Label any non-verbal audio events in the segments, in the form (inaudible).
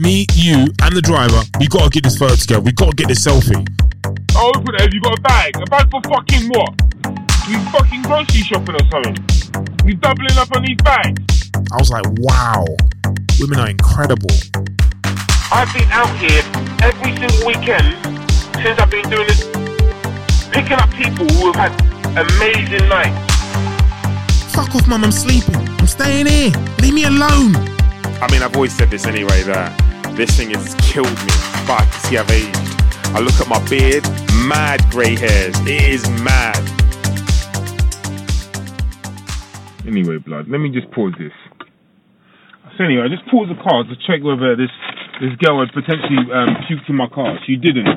me, you, and the driver, we gotta get this photo together. We gotta get this selfie. Oh, open it. Have you got a bag? A bag for fucking what? You fucking grocery shopping or something? You doubling up on these bags? I was like, wow, women are incredible. I've been out here every single weekend since I've been doing this, picking up people who have had amazing nights. Fuck off, mum, I'm sleeping. I'm staying here. Leave me alone. I mean, I've always said this anyway that this thing has killed me, can see I've aged. I look at my beard, mad grey hairs. It is mad. Anyway, blood, let me just pause this. So anyway, I just paused the car to check whether this this girl had potentially um, puked in my car. She didn't,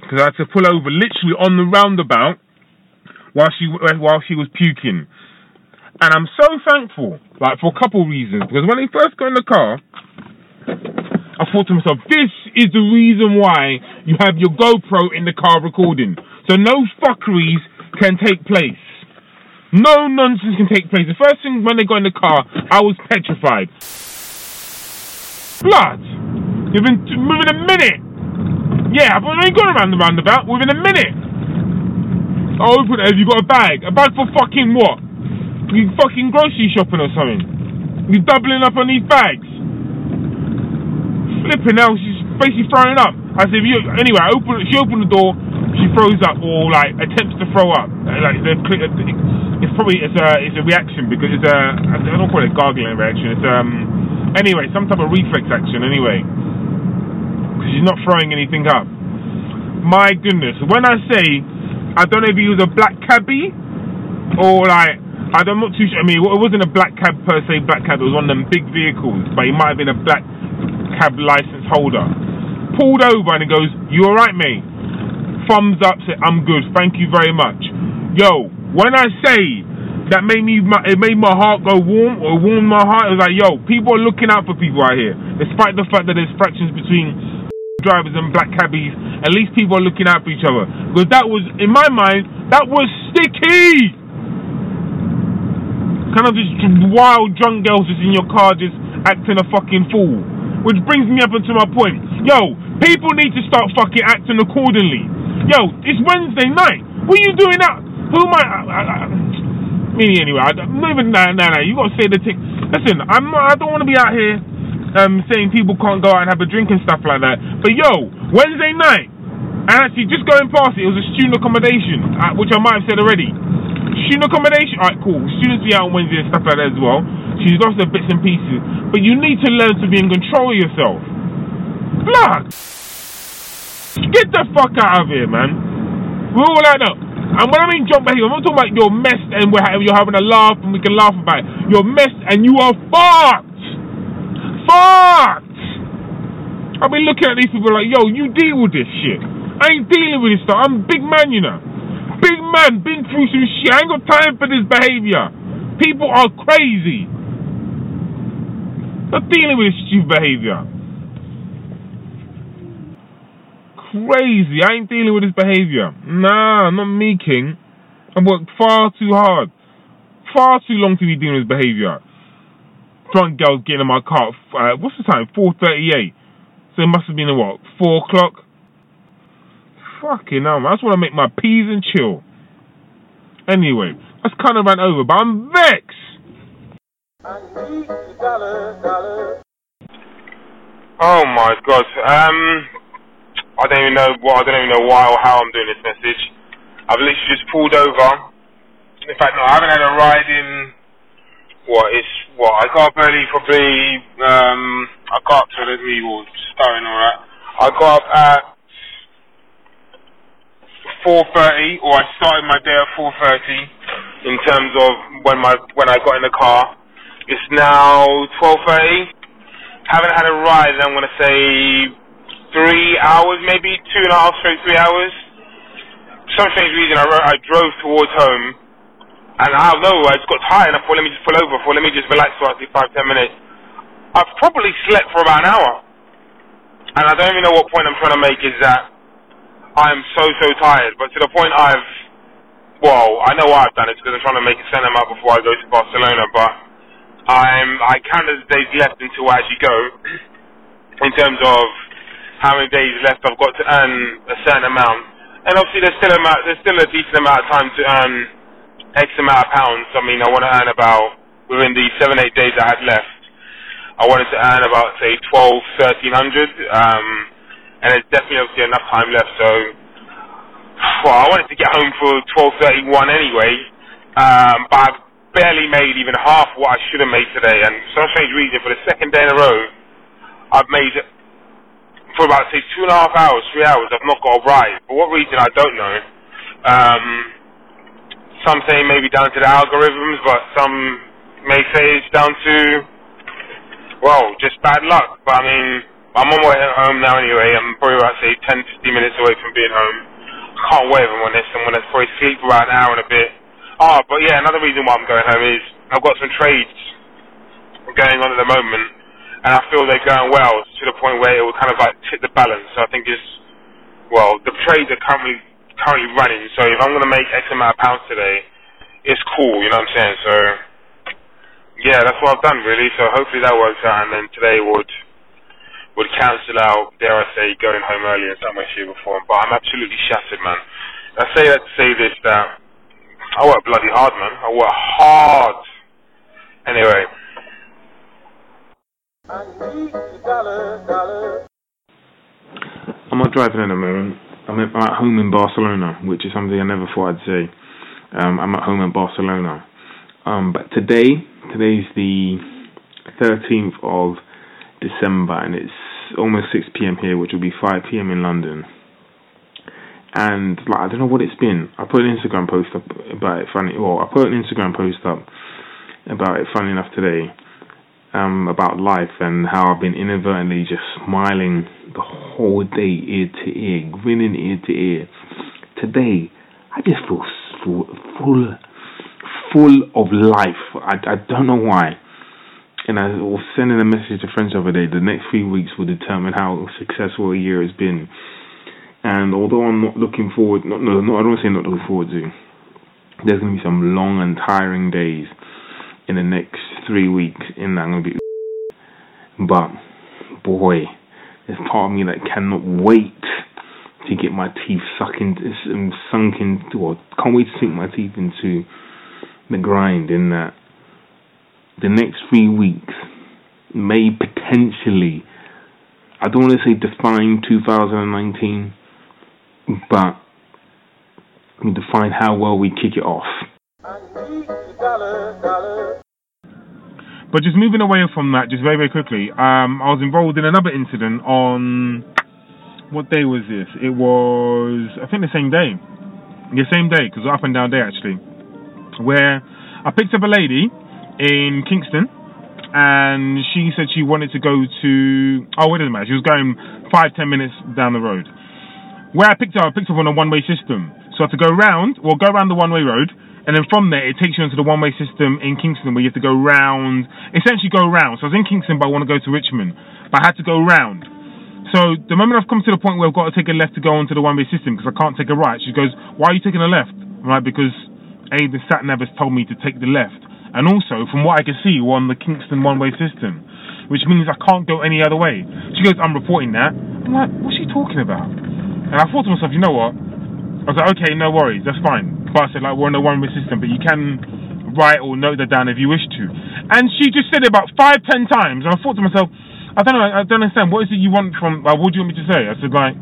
because I had to pull over literally on the roundabout while she while she was puking. And I'm so thankful, like for a couple reasons, because when I first got in the car, I thought to myself, this is the reason why you have your GoPro in the car recording. So no fuckeries can take place. No nonsense can take place. The first thing when they got in the car, I was petrified. Blood! Within, within a minute! Yeah, I've only gone around the roundabout within a minute! Oh, open it. Have you got a bag? A bag for fucking what? You fucking grocery shopping or something? You doubling up on these bags? Flipping now, she's basically throwing up. I said, you, anyway, I open, she opened the door, she throws up or like attempts to throw up. Uh, Like the, it's probably it's a it's a reaction because it's a I don't call it a gargling reaction. It's um anyway some type of reflex action anyway because she's not throwing anything up. My goodness, when I say I don't know if he was a black cabbie or like I don't, I'm not too sure. I mean, it wasn't a black cab per se. Black cab. It was one of them big vehicles, but he might have been a black cab license holder. Pulled over and he goes, "You all right, mate?" Thumbs up. Said, "I'm good. Thank you very much." Yo, when I say that made me, it made my heart go warm or warm my heart. It was like, yo, people are looking out for people out here, despite the fact that there's fractions between (laughs) drivers and black cabbies. At least people are looking out for each other because that was, in my mind, that was sticky kind of just wild drunk girls just in your car just acting a fucking fool. Which brings me up into my point. Yo, people need to start fucking acting accordingly. Yo, it's Wednesday night. What are you doing out? Who am I? I, I, I me anyway. I'm not even nah, nah, nah. You gotta say the thing. Listen, I'm not, I don't want to be out here um, saying people can't go out and have a drink and stuff like that. But yo, Wednesday night, and actually just going past it, it was a student accommodation, uh, which I might have said already. Student accommodation, alright, cool. Students be out on Wednesday and stuff like that as well. She's got some bits and pieces, but you need to learn to be in control of yourself. Blood, get the fuck out of here, man. We're all like that. And when I mean drunk behavior, I'm not talking about you're messed and we're, you're having a laugh and we can laugh about it. You're messed and you are fucked. Fucked. I've been looking at these people like, yo, you deal with this shit. I ain't dealing with this stuff. I'm a big man, you know. Big man, been through some shit. I ain't got time for this behavior. People are crazy. Not dealing with stupid behavior. Crazy. I ain't dealing with this behavior. Nah, not me, King. I worked far too hard. Far too long to be dealing with this behavior. Drunk girls getting in my car. Uh, what's the time? 4.38. So it must have been, what, 4 o'clock? Fucking hell, man. I just want to make my peas and chill. Anyway, that's kind of ran over, but I'm vexed. Oh my god. Um, I don't even know what. I don't even know why or how I'm doing this message. I've literally just pulled over. In fact, no, I haven't had a ride in. What? It's what? I got up early, probably. Um, I got up to the me all starting all that. I got up at 4:30, or I started my day at 4:30. In terms of when my when I got in the car, it's now 12:30. Haven't had a ride. I'm gonna say three hours, maybe two and a half, three hours. For some strange reason, I, I drove towards home, and I don't know. I just got tired. and I thought, let me just pull over. for, let me just relax for five, ten minutes. I've probably slept for about an hour, and I don't even know what point I'm trying to make is that I'm so so tired. But to the point I've, well, I know why I've done it because I'm trying to make a cinema before I go to Barcelona. But I'm I count the days left until I actually go. in terms of how many days left I've got to earn a certain amount. And obviously, there's still a there's still a decent amount of time to earn X amount of pounds. I mean, I want to earn about within the seven eight days I had left. I wanted to earn about say twelve thirteen hundred, um, and there's definitely obviously enough time left. So, well, I wanted to get home for twelve thirty one anyway, um, but I've barely made even half what I should have made today. And for some strange reason, for the second day in a row, I've made for about say two and a half hours, three hours. I've not got a ride. For what reason, I don't know. Um, some say maybe down to the algorithms, but some may say it's down to well, just bad luck. But I mean, I'm on my way home now anyway. I'm probably about say 10, 15 minutes away from being home. I can't wait if I'm honest. I'm gonna probably sleep for about an hour and a bit. Oh, but yeah, another reason why I'm going home is I've got some trades going on at the moment and I feel they're going well to the point where it will kind of like tip the balance. So I think it's well, the trades are currently currently running. So if I'm going to make X amount of pounds today, it's cool. You know what I'm saying? So yeah, that's what I've done really. So hopefully that works out, and then today would would cancel out, dare I say, going home early in some way, shape, or. But I'm absolutely shattered, man. I say that to say this that I work bloody hard, man. I work hard. Anyway. I'm not driving in a moment. I'm at home in Barcelona, which is something I never thought I'd say. Um, I'm at home in Barcelona. Um, but today, today's the 13th of December, and it's almost 6 p.m. here, which will be 5 p.m. in London. And like, I don't know what it's been. I put an Instagram post up about it. Funny, well, I put an Instagram post up about it. Funny enough, today um, about life and how I've been inadvertently just smiling the whole day, ear to ear, grinning ear to ear. Today, I just feel full, full, full of life. I, I don't know why. And I was sending a message to friends over there. The next three weeks will determine how successful a year has been. And although I'm not looking forward, no, no, no I don't say not looking forward to. There's gonna be some long and tiring days in the next three weeks, and I'm gonna be. But boy, there's part of me that cannot wait to get my teeth sucking, um, sunk into, or can't wait to sink my teeth into the grind. In that, the next three weeks may potentially, I don't want to say define 2019, but we define how well we kick it off. But just moving away from that, just very, very quickly, um, I was involved in another incident on what day was this? It was, I think, the same day. The same day, because up and down day actually, where I picked up a lady in Kingston, and she said she wanted to go to. Oh, it doesn't matter. She was going five, ten minutes down the road. Where I picked up, I picked her on a one-way system, so I had to go round, well, go around the one-way road, and then from there, it takes you into the one way system in Kingston where you have to go round, essentially go round. So I was in Kingston, but I want to go to Richmond. But I had to go round. So the moment I've come to the point where I've got to take a left to go onto the one way system because I can't take a right, she goes, Why are you taking a left? I'm like, because A, the sat nav has told me to take the left. And also, from what I can see, we're on the Kingston one way system, which means I can't go any other way. She goes, I'm reporting that. I'm like, What's she talking about? And I thought to myself, you know what? I was like, okay, no worries, that's fine. But I said, like, we're on a one way system, but you can write or note that down if you wish to. And she just said it about five, ten times. And I thought to myself, I don't know, I don't understand. What is it you want from, like, what do you want me to say? I said, like,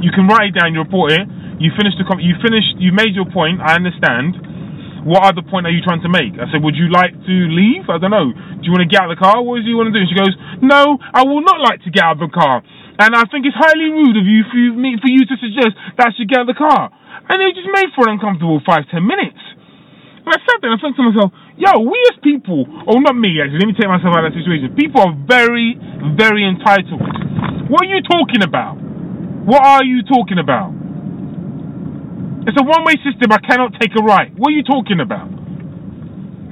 you can write it down, you report it, you finished the, you finished, you made your point, I understand. What other point are you trying to make? I said, would you like to leave? I don't know. Do you want to get out of the car? What do you want to do? And she goes, no, I will not like to get out of the car. And I think it's highly rude of you for you, for you to suggest that I should get out of the car. And they just made for an uncomfortable five, ten minutes. And I sat there and I thought to myself, yo, we as people, or not me actually, let me take myself out of that situation. People are very, very entitled. What are you talking about? What are you talking about? It's a one way system. I cannot take a right. What are you talking about?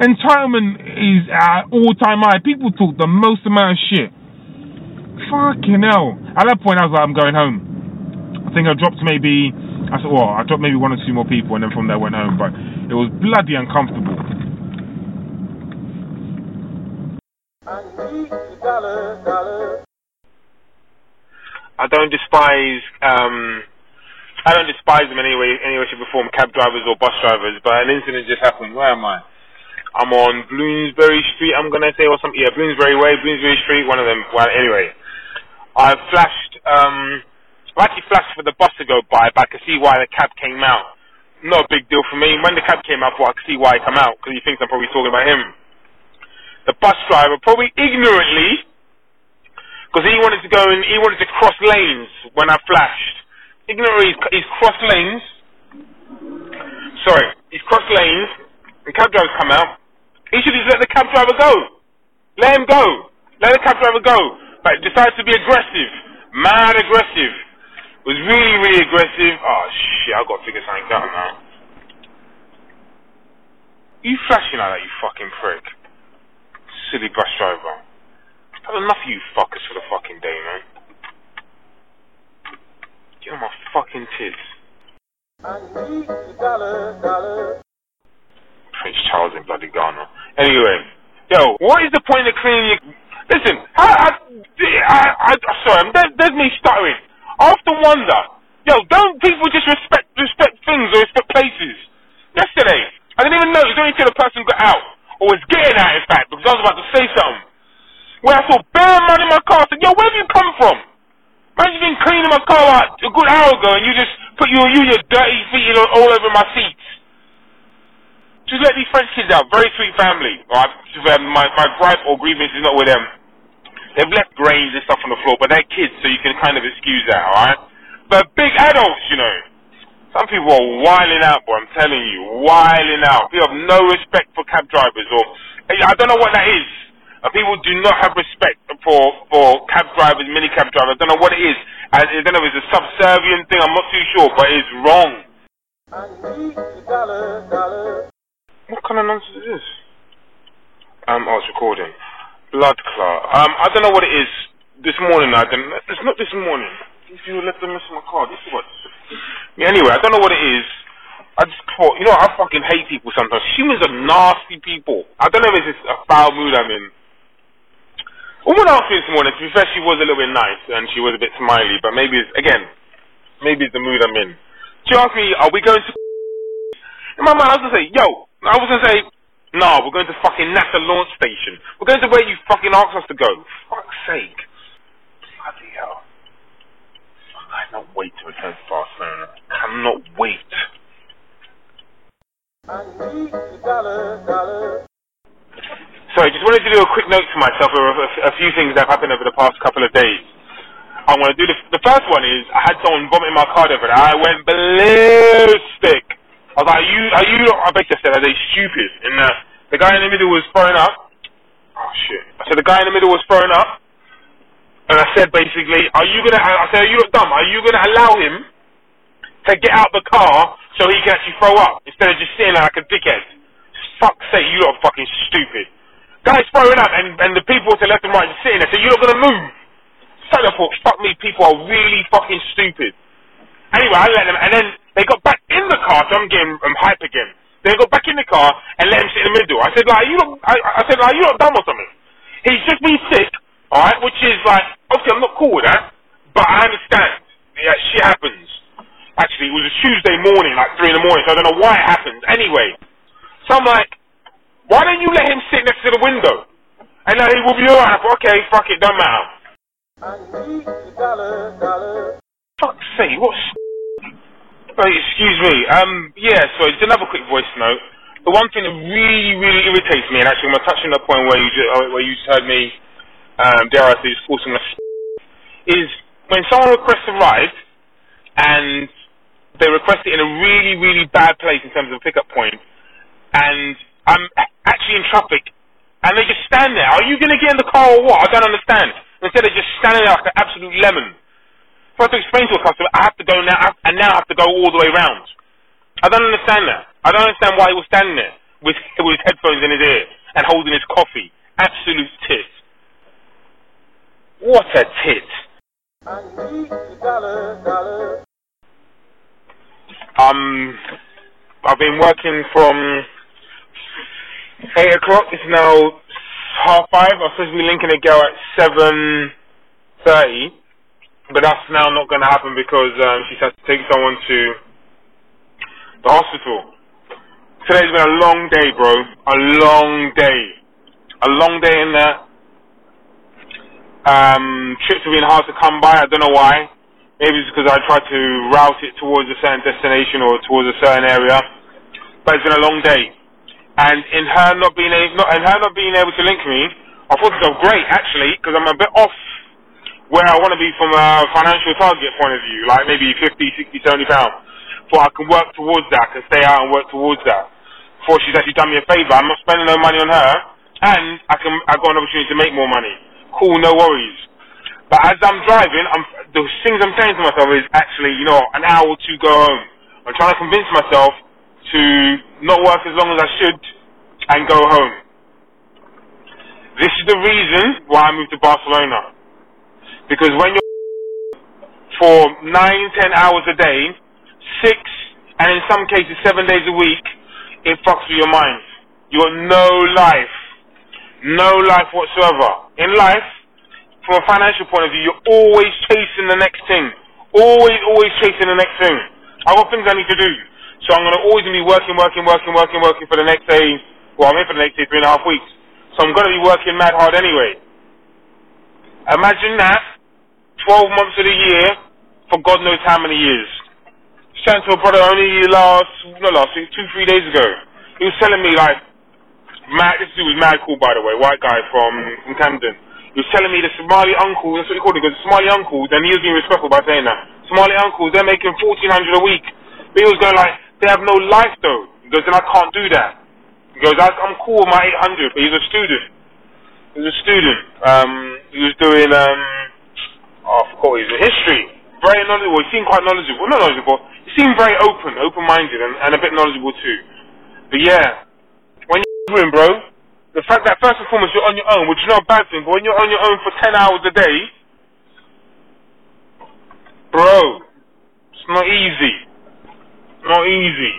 Entitlement is at all time high. People talk the most amount of shit. Fucking hell. At that point, I was like, I'm going home. I think I dropped maybe, I said, well, I dropped maybe one or two more people, and then from there went home. But it was bloody uncomfortable. I don't despise um, I don't despise them anyway anyway to perform cab drivers or bus drivers, but an incident just happened. Where am I? I'm on Bloomsbury Street, I'm gonna say or something yeah, Bloomsbury Way, Bloomsbury Street, one of them. Well anyway. I flashed um I actually flashed for the bus to go by, but I could see why the cab came out. Not a big deal for me. When the cab came out, I, I could see why he came out, because he thinks I'm probably talking about him. The bus driver, probably ignorantly, because he wanted to go and he wanted to cross lanes when I flashed. Ignorantly, he's crossed lanes. Sorry, he's crossed lanes. The cab driver's come out. He should just let the cab driver go. Let him go. Let the cab driver go. But decided to be aggressive, mad aggressive. Was really, really aggressive. Oh shit! I got to figure something out now. You flashing like that, you fucking prick. Silly bus driver. I've had enough of you fuckers for the fucking day, man. Get on my fucking tits. I need the dollar, dollar. Prince Charles in bloody Ghana. Anyway, yo, what is the point of cleaning your... Listen, I, I, I, I sorry, there's, there's me stuttering. I often wonder, yo, don't people just respect respect things or respect places? Yesterday, I didn't even know, it was only until the person got out, or was getting out, in fact, because I was about to say something where I saw bare money in my car. I said, yo, where have you come from? Man, you been cleaning my car out a good hour ago and you just put your, you, your dirty feet all over my seats. Just let these French kids out. Very sweet family. Right? Um, my, my gripe or grievance is not with them. They've left grains and stuff on the floor, but they're kids, so you can kind of excuse that, alright? But big adults, you know. Some people are wiling out, boy, I'm telling you. Wiling out. People have no respect for cab drivers or... I don't know what that is. Uh, people do not have respect for for cab drivers, mini cab drivers. I don't know what it is. I, I don't know if it's a subservient thing. I'm not too sure, but it's wrong. What kind of nonsense is this? Um, I was recording. Blood clot. Um, I don't know what it is. This morning, I didn't. It's not this morning. If you left the mess in my car, this is what. Yeah, anyway, I don't know what it is. I just thought, you know, I fucking hate people sometimes. Humans are nasty people. I don't know if it's a foul mood I'm in. Woman asked me this morning, to be fair, she was a little bit nice and she was a bit smiley, but maybe it's, again, maybe it's the mood I'm in. She asked me, are we going to In my mind, I was to say, yo, I was to say, no, we're going to fucking NASA launch station. We're going to where you fucking asked us to go. fuck's sake. Bloody hell. I cannot wait to return to Barcelona. I cannot wait. Dollar, dollar. Sorry, just wanted to do a quick note to myself of a, few things that have happened over the past couple of days. I want to do the, the first one is I had someone vomit in my car over there. I went ballistic. I was like, are you, are you, I basically said, are they stupid? And uh, the guy in the middle was throwing up. Oh shit. I said, the guy in the middle was throwing up. And I said basically, are you gonna, I said, are you dumb? Are you gonna allow him to get out the car so he can actually throw up instead of just sitting there like a dickhead? Fuck's sake, you are fucking stupid. Guys throwing up, and, and the people to left and right just sitting there, so you're not gonna move. So I thought, fuck me, people are really fucking stupid. Anyway, I let them, and then they got back in the car, so I'm getting I'm hype again. They got back in the car and let him sit in the middle. I said, like, you not, I, I said, like, you not dumb or something? He's just been sick, alright, which is like, obviously I'm not cool with that, but I understand. Yeah, shit happens. Actually, it was a Tuesday morning, like 3 in the morning, so I don't know why it happened. Anyway, so I'm like, why don't you let him sit next to the window? And then he will be alright. Okay, fuck it, don't matter. I need the dollar, dollar. Fuck's sake, what? Wait, excuse me. Um, yeah. So just another quick voice note. The one thing that really, really irritates me, and actually I'm on the point where you just, uh, where you just heard me, um, dare I say, just call someone is when someone requests a ride and they request it in a really, really bad place in terms of a pickup point, and I'm actually in traffic, and they just stand there. Are you going to get in the car or what? I don't understand. Instead of just standing there like an absolute lemon. If I have to explain to a customer, I have to go now, and now I have to go all the way around. I don't understand that. I don't understand why he was standing there with, with his headphones in his ear and holding his coffee. Absolute tit. What a tit. Um, I've been working from 8 o'clock. It's now half five. I was supposed to be linking a girl at seven thirty, but that's now not going to happen because um, she has to take someone to the hospital. Today's been a long day, bro. A long day. A long day in there. Um, trips have been hard to come by. I don't know why. Maybe it's because I tried to route it towards a certain destination or towards a certain area. But it's been a long day. And in her not being able, not, in her not being able to link me, I thought it was great actually because I'm a bit off where I want to be from a financial target point of view, like maybe 50, 60, 70 pounds. For I can work towards that, I can stay out and work towards that. For she's actually done me a favour, I'm not spending no money on her, and I can I got an opportunity to make more money. Cool, no worries. But as I'm driving, I'm, the things I'm saying to myself is actually, you know, an hour or two go home. I'm trying to convince myself to not work as long as I should and go home. This is the reason why I moved to Barcelona. Because when you're for nine, ten hours a day, six, and in some cases seven days a week, it fucks with your mind. You got no life. No life whatsoever. In life, from a financial point of view, you're always chasing the next thing. Always, always chasing the next thing. I've got things I need to do. So I'm going to always be working, working, working, working, working for the next day. Well, I'm in for the next day, three and a half weeks. So I'm going to be working mad hard anyway. Imagine that. 12 months of the year for God knows how many years. Sent to a brother only last, not last week, two, three days ago. He was telling me like, mad, this dude was mad cool by the way, white guy from, from Camden. He was telling me the Somali uncle, that's what he called it, because the Somali uncle, then he was being respectful by saying that. Somali uncles, they're making 1400 a week. But he was going like, they have no life though. He goes, then I can't do that. He goes, I'm cool with my 800, but he's a student. He was a student. Um, he was doing, um, I forgot he's history. Very knowledgeable. He seemed quite knowledgeable. Not knowledgeable. He seemed very open, open-minded, and, and a bit knowledgeable too. But yeah, when you're doing, bro, the fact that first and foremost you're on your own, which is not a bad thing, but when you're on your own for 10 hours a day, bro, it's not easy. Not easy.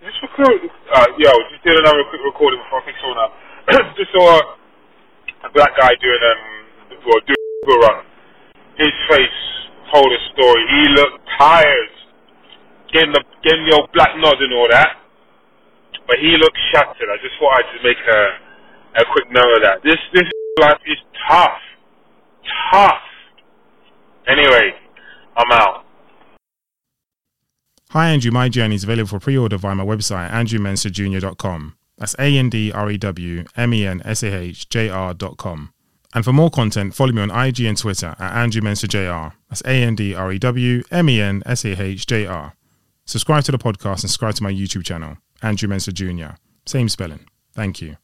Just record, uh, yo, just did another quick recording before I fix all that. (coughs) just saw black guy doing um, well, doing a run. His face told a story. He looked tired, getting the getting the old black nod and all that. But he looked shattered. I just thought I'd just make a a quick note of that. This this life is tough, tough. Anyway, I'm out. Hi Andrew, my journey is available for pre-order via my website, andrewmensahjr.com. That's A N D R E W M E N S A H J R dot com. And for more content, follow me on IG and Twitter at Andrew Mensah JR. That's A-N-D-R-E-W-M-E-N-S-A-H-J-R. Subscribe to the podcast and subscribe to my YouTube channel, Andrew Mensah Jr. Same spelling. Thank you.